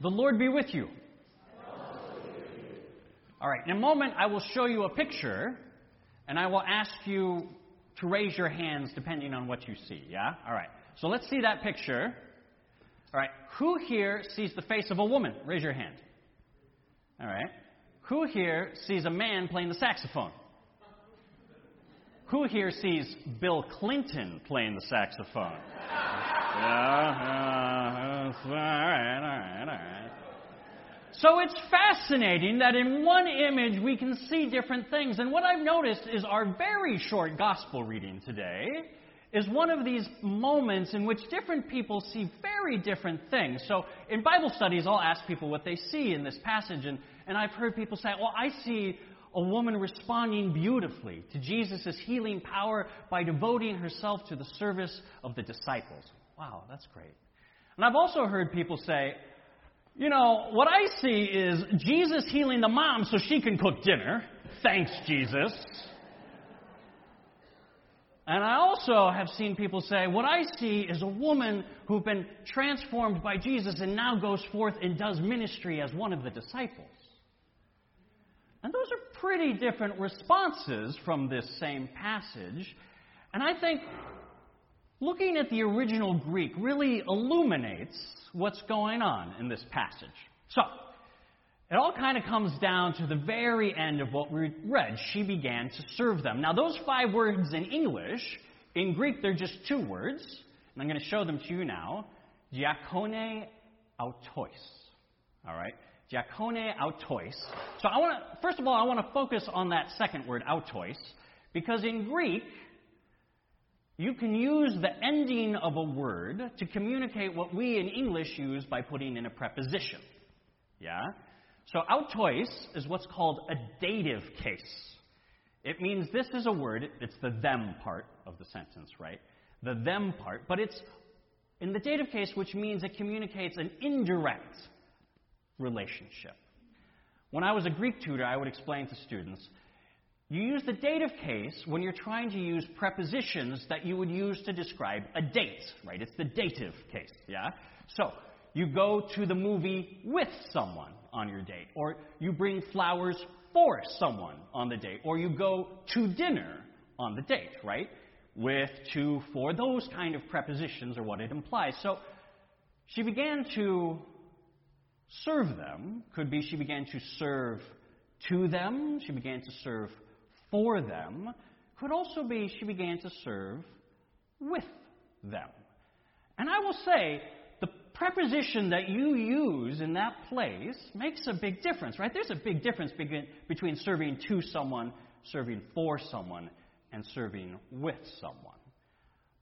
The Lord be with you. All right, in a moment, I will show you a picture, and I will ask you to raise your hands depending on what you see, yeah? All right, so let's see that picture. All right, who here sees the face of a woman? Raise your hand. All right. Who here sees a man playing the saxophone? Who here sees Bill Clinton playing the saxophone? yeah, yeah, So it's fascinating that in one image we can see different things. And what I've noticed is our very short gospel reading today is one of these moments in which different people see very different things. So in Bible studies, I'll ask people what they see in this passage, and, and I've heard people say, Well, I see a woman responding beautifully to Jesus' healing power by devoting herself to the service of the disciples. Wow, that's great. And I've also heard people say, you know, what I see is Jesus healing the mom so she can cook dinner. Thanks, Jesus. And I also have seen people say, what I see is a woman who's been transformed by Jesus and now goes forth and does ministry as one of the disciples. And those are pretty different responses from this same passage. And I think looking at the original Greek really illuminates what's going on in this passage. So, it all kind of comes down to the very end of what we read. She began to serve them. Now, those five words in English, in Greek, they're just two words, and I'm going to show them to you now. Diakone autois. All right? Diakone autois. So, I want to, first of all, I want to focus on that second word, autois, because in Greek, you can use the ending of a word to communicate what we in English use by putting in a preposition. Yeah? So autois is what's called a dative case. It means this is a word, it's the them part of the sentence, right? The them part, but it's in the dative case, which means it communicates an indirect relationship. When I was a Greek tutor, I would explain to students you use the dative case when you're trying to use prepositions that you would use to describe a date, right? It's the dative case, yeah? So, you go to the movie with someone on your date, or you bring flowers for someone on the date, or you go to dinner on the date, right? With, to, for, those kind of prepositions are what it implies. So she began to serve them. Could be she began to serve to them, she began to serve for them. Could also be she began to serve with them. And I will say, the preposition that you use in that place makes a big difference, right? There's a big difference between serving to someone, serving for someone, and serving with someone.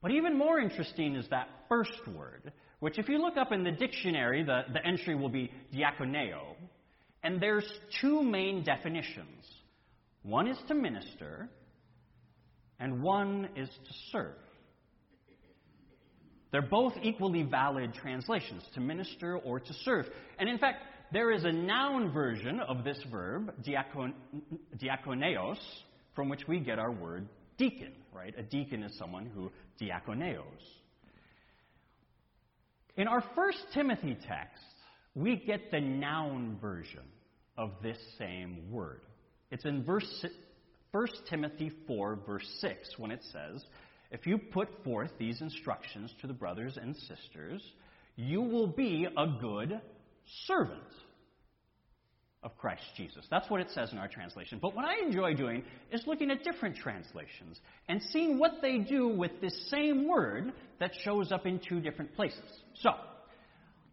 But even more interesting is that first word, which, if you look up in the dictionary, the, the entry will be diakoneo. And there's two main definitions one is to minister, and one is to serve. They're both equally valid translations, to minister or to serve. And in fact, there is a noun version of this verb, diakon, diakoneos, from which we get our word deacon, right? A deacon is someone who diakoneos. In our first Timothy text, we get the noun version of this same word. It's in verse 1 Timothy 4, verse 6, when it says, if you put forth these instructions to the brothers and sisters, you will be a good servant of Christ Jesus. That's what it says in our translation. But what I enjoy doing is looking at different translations and seeing what they do with this same word that shows up in two different places. So,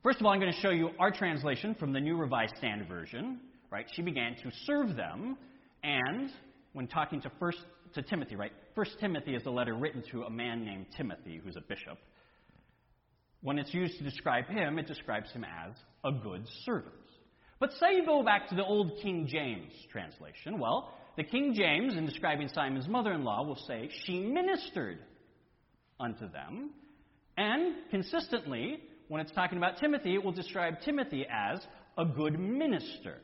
first of all, I'm going to show you our translation from the New Revised Standard Version. Right? She began to serve them, and when talking to first to Timothy, right? First Timothy is a letter written to a man named Timothy, who's a bishop. When it's used to describe him, it describes him as a good servant. But say you go back to the old King James translation. Well, the King James, in describing Simon's mother in law, will say, She ministered unto them. And consistently, when it's talking about Timothy, it will describe Timothy as a good minister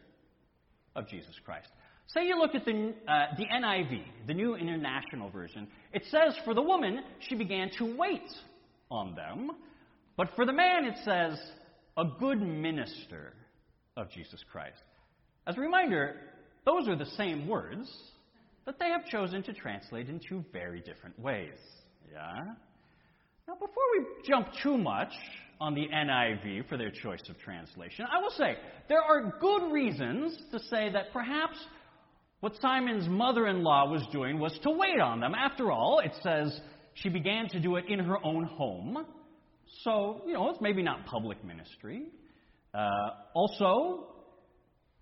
of Jesus Christ. Say you look at the, uh, the NIV, the New International Version. It says, For the woman, she began to wait on them. But for the man, it says, a good minister of Jesus Christ. As a reminder, those are the same words, but they have chosen to translate in two very different ways. Yeah? Now, before we jump too much on the NIV for their choice of translation, I will say there are good reasons to say that perhaps what Simon's mother in law was doing was to wait on them. After all, it says she began to do it in her own home. So, you know, it's maybe not public ministry. Uh, also,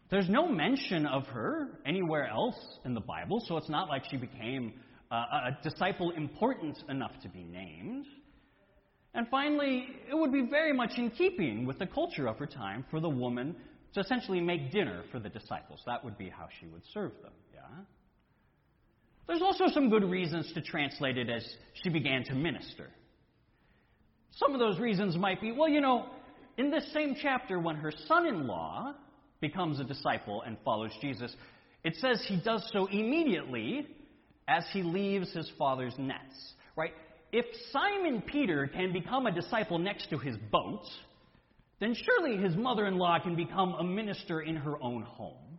there's no mention of her anywhere else in the Bible, so it's not like she became uh, a disciple important enough to be named. And finally, it would be very much in keeping with the culture of her time for the woman to essentially make dinner for the disciples. That would be how she would serve them, yeah? There's also some good reasons to translate it as she began to minister. Some of those reasons might be, well, you know, in this same chapter, when her son in law becomes a disciple and follows Jesus, it says he does so immediately as he leaves his father's nets, right? If Simon Peter can become a disciple next to his boat, then surely his mother in law can become a minister in her own home.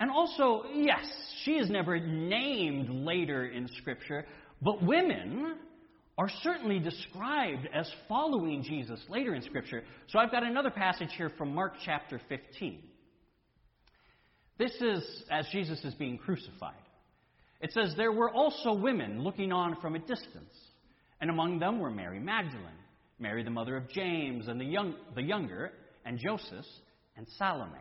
And also, yes, she is never named later in Scripture, but women are certainly described as following Jesus later in Scripture. So I've got another passage here from Mark chapter 15. This is as Jesus is being crucified. It says, There were also women looking on from a distance, and among them were Mary Magdalene, Mary the mother of James and the, young, the younger, and Joseph, and Salome.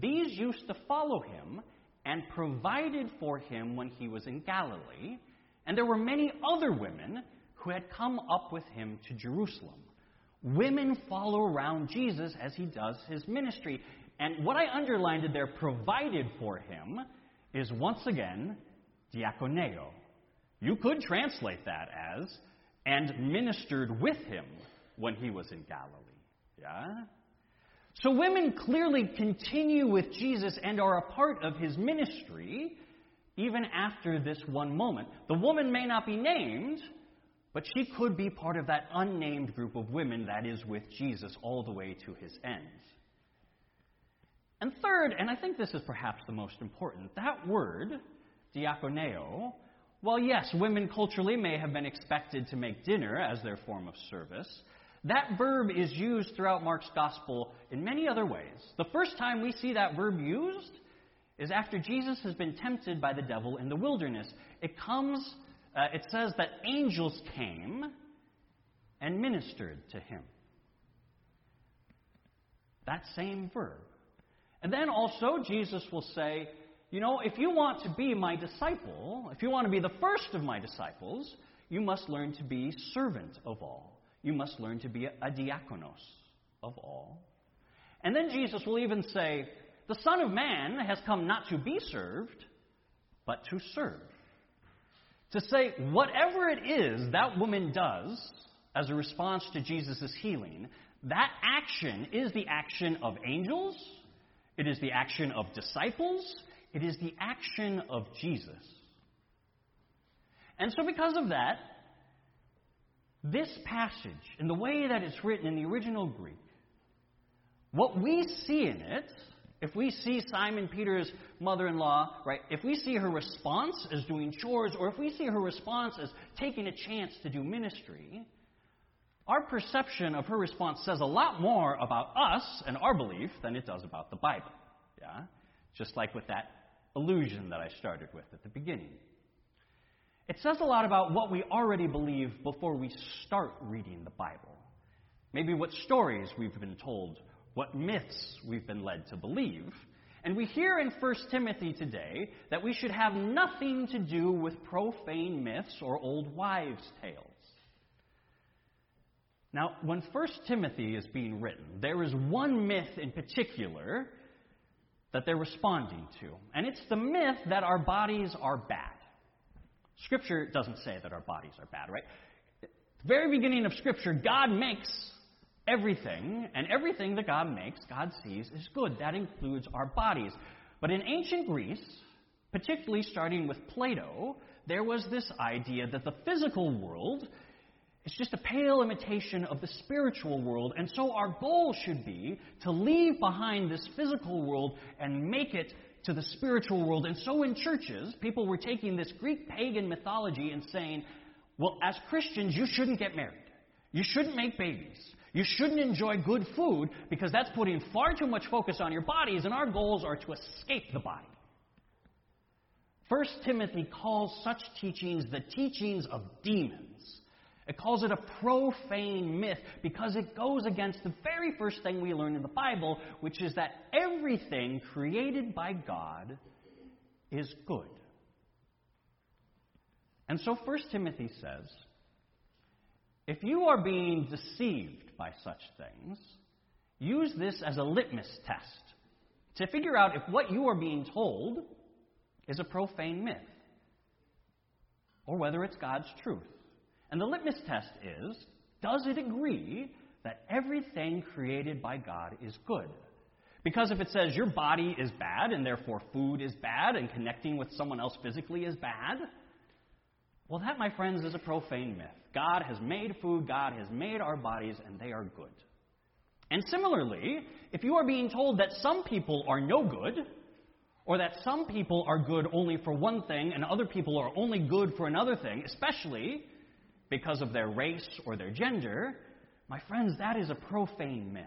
These used to follow him and provided for him when he was in Galilee. And there were many other women who had come up with him to Jerusalem. Women follow around Jesus as he does his ministry. And what I underlined there, provided for him, is once again diakoneo. You could translate that as, and ministered with him when he was in Galilee. Yeah? So women clearly continue with Jesus and are a part of his ministry even after this one moment. The woman may not be named, but she could be part of that unnamed group of women that is with Jesus all the way to his end. And third, and I think this is perhaps the most important, that word, diakoneo, while yes, women culturally may have been expected to make dinner as their form of service, that verb is used throughout Mark's gospel in many other ways. The first time we see that verb used is after Jesus has been tempted by the devil in the wilderness. It comes uh, it says that angels came and ministered to him. That same verb. And then also, Jesus will say, You know, if you want to be my disciple, if you want to be the first of my disciples, you must learn to be servant of all. You must learn to be a diakonos of all. And then Jesus will even say, The Son of Man has come not to be served, but to serve to say whatever it is that woman does as a response to Jesus' healing, that action is the action of angels, it is the action of disciples, it is the action of Jesus. And so, because of that, this passage, in the way that it's written in the original Greek, what we see in it if we see Simon Peter's mother in law, right, if we see her response as doing chores, or if we see her response as taking a chance to do ministry, our perception of her response says a lot more about us and our belief than it does about the Bible. Yeah? Just like with that illusion that I started with at the beginning. It says a lot about what we already believe before we start reading the Bible. Maybe what stories we've been told what myths we've been led to believe. And we hear in 1 Timothy today that we should have nothing to do with profane myths or old wives' tales. Now, when 1 Timothy is being written, there is one myth in particular that they're responding to, and it's the myth that our bodies are bad. Scripture doesn't say that our bodies are bad, right? At the very beginning of Scripture, God makes everything, and everything that God makes, God sees is good. That includes our bodies. But in ancient Greece, particularly starting with Plato, there was this idea that the physical world It's just a pale imitation of the spiritual world. And so our goal should be to leave behind this physical world and make it to the spiritual world. And so in churches, people were taking this Greek pagan mythology and saying, well, as Christians, you shouldn't get married. You shouldn't make babies. You shouldn't enjoy good food because that's putting far too much focus on your bodies, and our goals are to escape the body. First Timothy calls such teachings the teachings of demons. It calls it a profane myth because it goes against the very first thing we learn in the Bible, which is that everything created by God is good. And so 1 Timothy says if you are being deceived by such things, use this as a litmus test to figure out if what you are being told is a profane myth or whether it's God's truth. And the litmus test is does it agree that everything created by God is good? Because if it says your body is bad and therefore food is bad and connecting with someone else physically is bad, well, that, my friends, is a profane myth. God has made food, God has made our bodies, and they are good. And similarly, if you are being told that some people are no good, or that some people are good only for one thing and other people are only good for another thing, especially because of their race or their gender, my friends, that is a profane myth.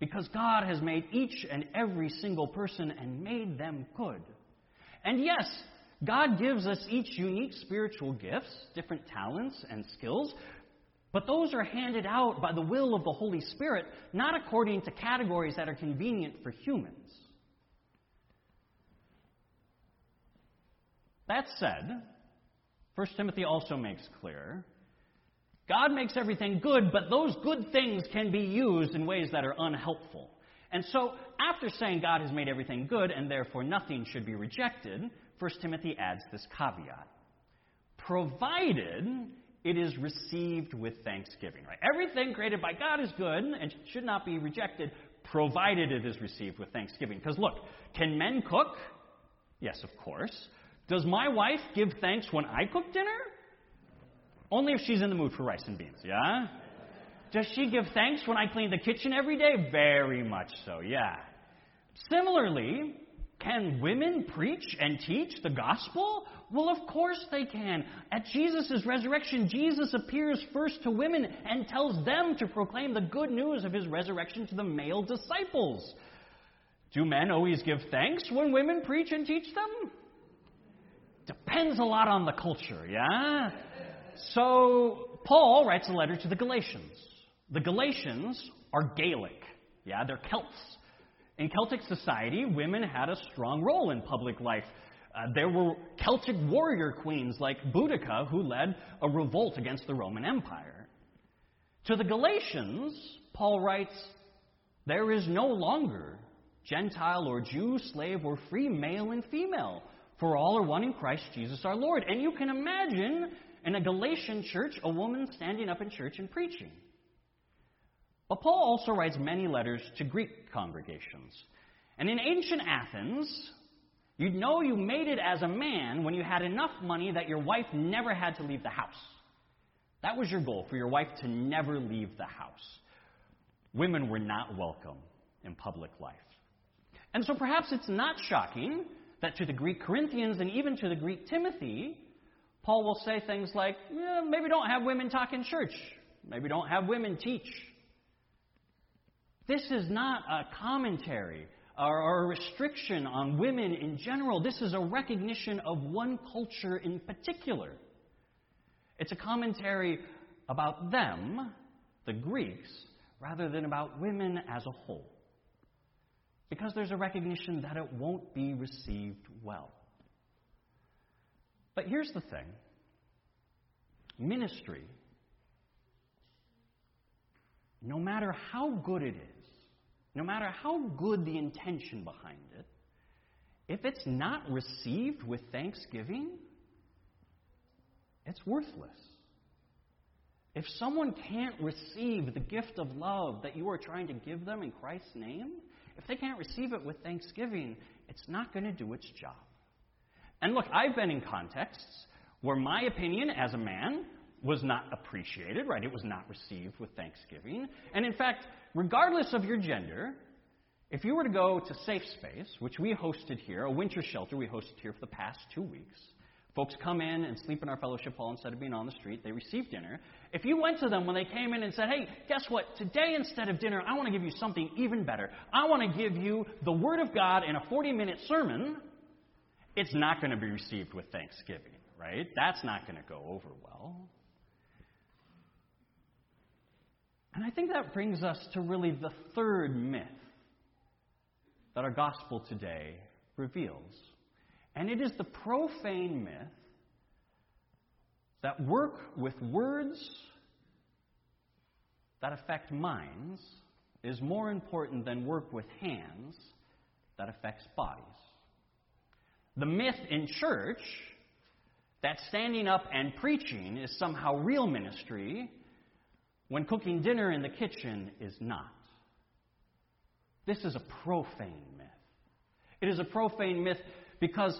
Because God has made each and every single person and made them good. And yes, God gives us each unique spiritual gifts, different talents and skills, but those are handed out by the will of the Holy Spirit, not according to categories that are convenient for humans. That said, 1 Timothy also makes clear God makes everything good, but those good things can be used in ways that are unhelpful. And so, after saying God has made everything good and therefore nothing should be rejected, 1 Timothy adds this caveat provided it is received with thanksgiving. Right? Everything created by God is good and should not be rejected, provided it is received with thanksgiving. Because look, can men cook? Yes, of course. Does my wife give thanks when I cook dinner? Only if she's in the mood for rice and beans, yeah? Does she give thanks when I clean the kitchen every day? Very much so, yeah. Similarly, can women preach and teach the gospel? Well, of course they can. At Jesus' resurrection, Jesus appears first to women and tells them to proclaim the good news of his resurrection to the male disciples. Do men always give thanks when women preach and teach them? Depends a lot on the culture, yeah? So, Paul writes a letter to the Galatians. The Galatians are Gaelic, yeah? They're Celts. In Celtic society, women had a strong role in public life. Uh, there were Celtic warrior queens like Boudica who led a revolt against the Roman Empire. To the Galatians, Paul writes, There is no longer Gentile or Jew, slave or free, male and female for all are one in Christ Jesus our Lord. And you can imagine in a Galatian church a woman standing up in church and preaching. But Paul also writes many letters to Greek congregations. And in ancient Athens, you'd know you made it as a man when you had enough money that your wife never had to leave the house. That was your goal, for your wife to never leave the house. Women were not welcome in public life. And so perhaps it's not shocking that to the Greek Corinthians and even to the Greek Timothy, Paul will say things like, maybe don't have women talk in church. Maybe don't have women teach. This is not a commentary or a restriction on women in general. This is a recognition of one culture in particular. It's a commentary about them, the Greeks, rather than about women as a whole because there's a recognition that it won't be received well. But here's the thing ministry, no matter how good it is, no matter how good the intention behind it, if it's not received with thanksgiving, it's worthless. If someone can't receive the gift of love that you are trying to give them in Christ's name, if they can't receive it with thanksgiving, it's not going to do its job. And look, I've been in contexts where my opinion as a man was not appreciated, right? It was not received with thanksgiving. And in fact, regardless of your gender, if you were to go to Safe Space, which we hosted here, a winter shelter we hosted here for the past two weeks, folks come in and sleep in our fellowship hall instead of being on the street. They receive dinner. If you went to them when they came in and said, hey, guess what? Today instead of dinner, I want to give you something even better. I want to give you the Word of God in a 40 minute sermon, it's not going to be received with thanksgiving, right? That's not going to go over well. And I think that brings us to really the third myth that our gospel today reveals. And it is the profane myth that work with words that affect minds is more important than work with hands that affects bodies. The myth in church that standing up and preaching is somehow real ministry when cooking dinner in the kitchen is not. This is a profane myth. It is a profane myth because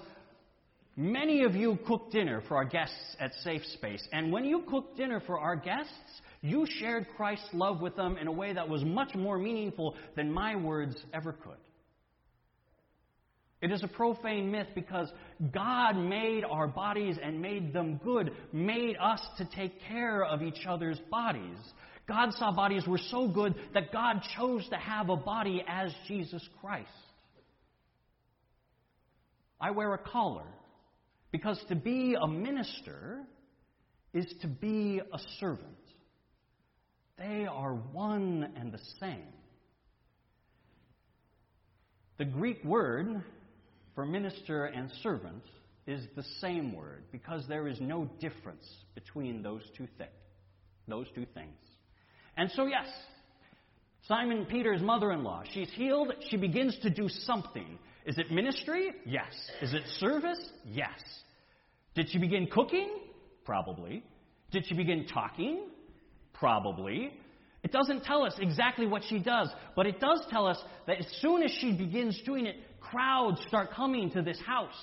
many of you cook dinner for our guests at Safe Space. And when you cooked dinner for our guests, you shared Christ's love with them in a way that was much more meaningful than my words ever could. It is a profane myth because God made our bodies and made them good, made us to take care of each other's bodies. God saw bodies were so good that God chose to have a body as Jesus Christ. I wear a collar because to be a minister is to be a servant. They are one and the same. The Greek word for minister and servant is the same word because there is no difference between those two, thi- those two things. And so, yes, Simon Peter's mother in law, she's healed. She begins to do something. Is it ministry? Yes. Is it service? Yes. Did she begin cooking? Probably. Did she begin talking? Probably. It doesn't tell us exactly what she does, but it does tell us that as soon as she begins doing it, crowds start coming to this house.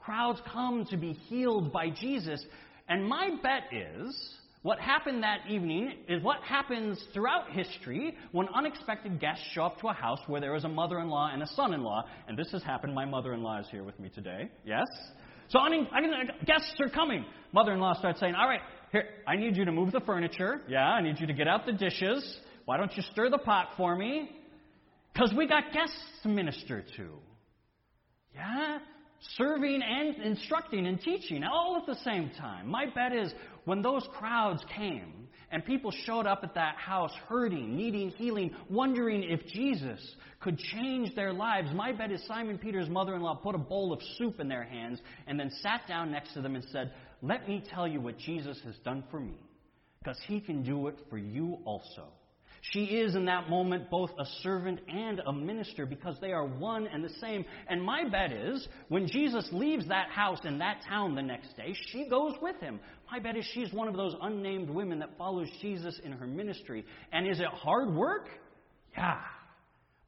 Crowds come to be healed by Jesus. And my bet is what happened that evening is what happens throughout history when unexpected guests show up to a house where there is a mother in law and a son in law. And this has happened. My mother in law is here with me today. Yes? So I mean, uh, guests are coming. Mother in law starts saying, All right, here, I need you to move the furniture. Yeah, I need you to get out the dishes. Why don't you stir the pot for me? Because we got guests to minister to. Yeah? Serving and instructing and teaching all at the same time. My bet is when those crowds came and people showed up at that house hurting, needing healing, wondering if Jesus could change their lives, my bet is Simon Peter's mother in law put a bowl of soup in their hands and then sat down next to them and said, Let me tell you what Jesus has done for me, because he can do it for you also. She is in that moment both a servant and a minister because they are one and the same. And my bet is when Jesus leaves that house in that town the next day, she goes with him. My bet is she's one of those unnamed women that follows Jesus in her ministry. And is it hard work? Yeah.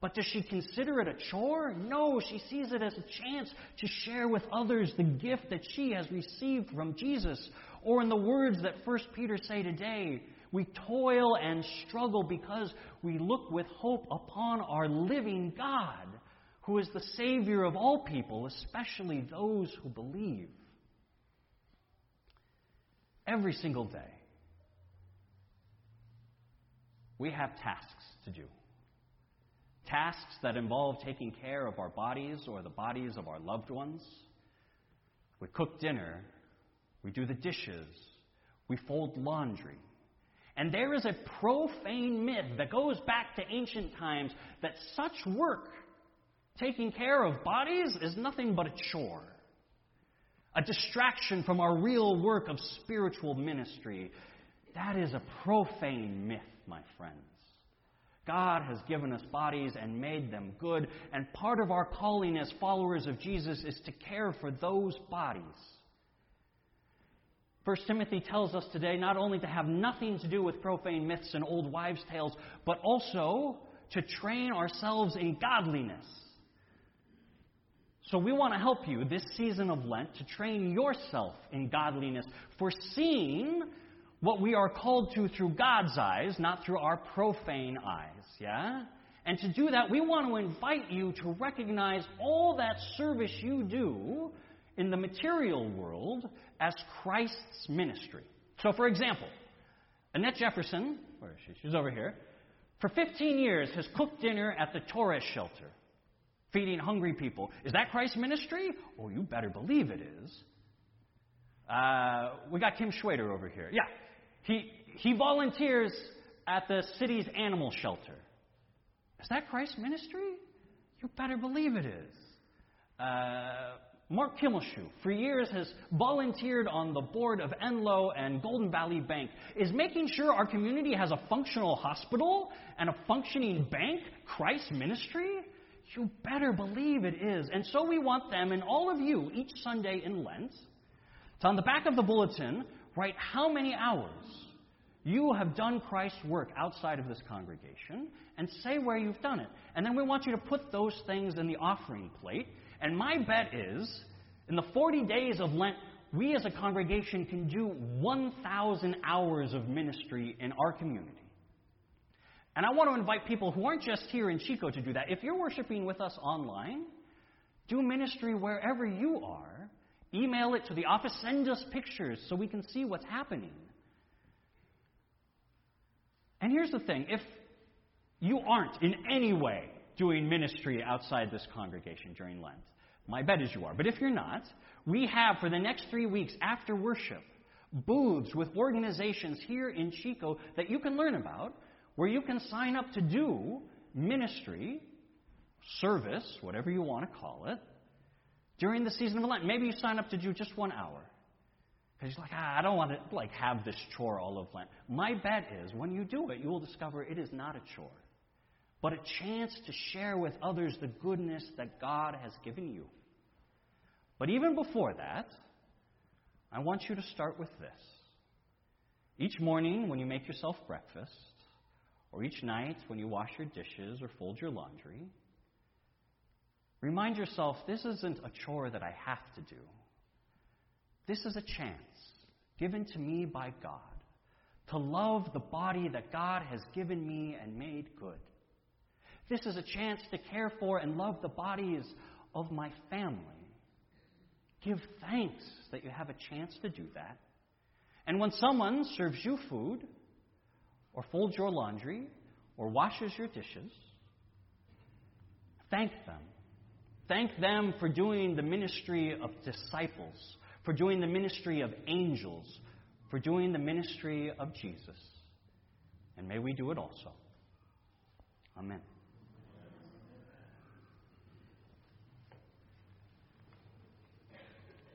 But does she consider it a chore? No, she sees it as a chance to share with others the gift that she has received from Jesus. Or in the words that 1 Peter say today, we toil and struggle because we look with hope upon our living God, who is the Savior of all people, especially those who believe. Every single day, we have tasks to do. Tasks that involve taking care of our bodies or the bodies of our loved ones. We cook dinner, we do the dishes, we fold laundry. And there is a profane myth that goes back to ancient times that such work, taking care of bodies, is nothing but a chore, a distraction from our real work of spiritual ministry. That is a profane myth, my friends. God has given us bodies and made them good, and part of our calling as followers of Jesus is to care for those bodies. 1 Timothy tells us today not only to have nothing to do with profane myths and old wives' tales, but also to train ourselves in godliness. So we want to help you this season of Lent to train yourself in godliness, foreseeing what we are called to through God's eyes, not through our profane eyes, yeah? And to do that, we want to invite you to recognize all that service you do in the material world as Christ's ministry. So, for example, Annette Jefferson, where is she? She's over here, for 15 years has cooked dinner at the Torres shelter, feeding hungry people. Is that Christ's ministry? Oh, you better believe it is. Uh, we got Kim Schwader over here. Yeah, he, he volunteers at the city's animal shelter. Is that Christ's ministry? You better believe it is. Uh, Mark Kimmelshoe, for years, has volunteered on the board of Enloe and Golden Valley Bank, is making sure our community has a functional hospital and a functioning bank, Christ ministry. You better believe it is. And so we want them and all of you each Sunday in Lent to, on the back of the bulletin, write how many hours you have done Christ's work outside of this congregation and say where you've done it. And then we want you to put those things in the offering plate. And my bet is, in the 40 days of Lent, we as a congregation can do 1,000 hours of ministry in our community. And I want to invite people who aren't just here in Chico to do that. If you're worshiping with us online, do ministry wherever you are. Email it to the office, send us pictures so we can see what's happening. And here's the thing if you aren't in any way doing ministry outside this congregation during Lent, my bet is you are. But if you're not, we have for the next three weeks after worship booths with organizations here in Chico that you can learn about where you can sign up to do ministry, service, whatever you want to call it, during the season of Lent. Maybe you sign up to do just one hour. Because you're like, ah, I don't want to like have this chore all of Lent. My bet is when you do it, you will discover it is not a chore, but a chance to share with others the goodness that God has given you. But even before that, I want you to start with this. Each morning when you make yourself breakfast, or each night when you wash your dishes or fold your laundry, remind yourself this isn't a chore that I have to do. This is a chance given to me by God to love the body that God has given me and made good. This is a chance to care for and love the bodies of my family. Give thanks that you have a chance to do that. And when someone serves you food, or folds your laundry, or washes your dishes, thank them. Thank them for doing the ministry of disciples for doing the ministry of angels, for doing the ministry of Jesus. And may we do it also. Amen.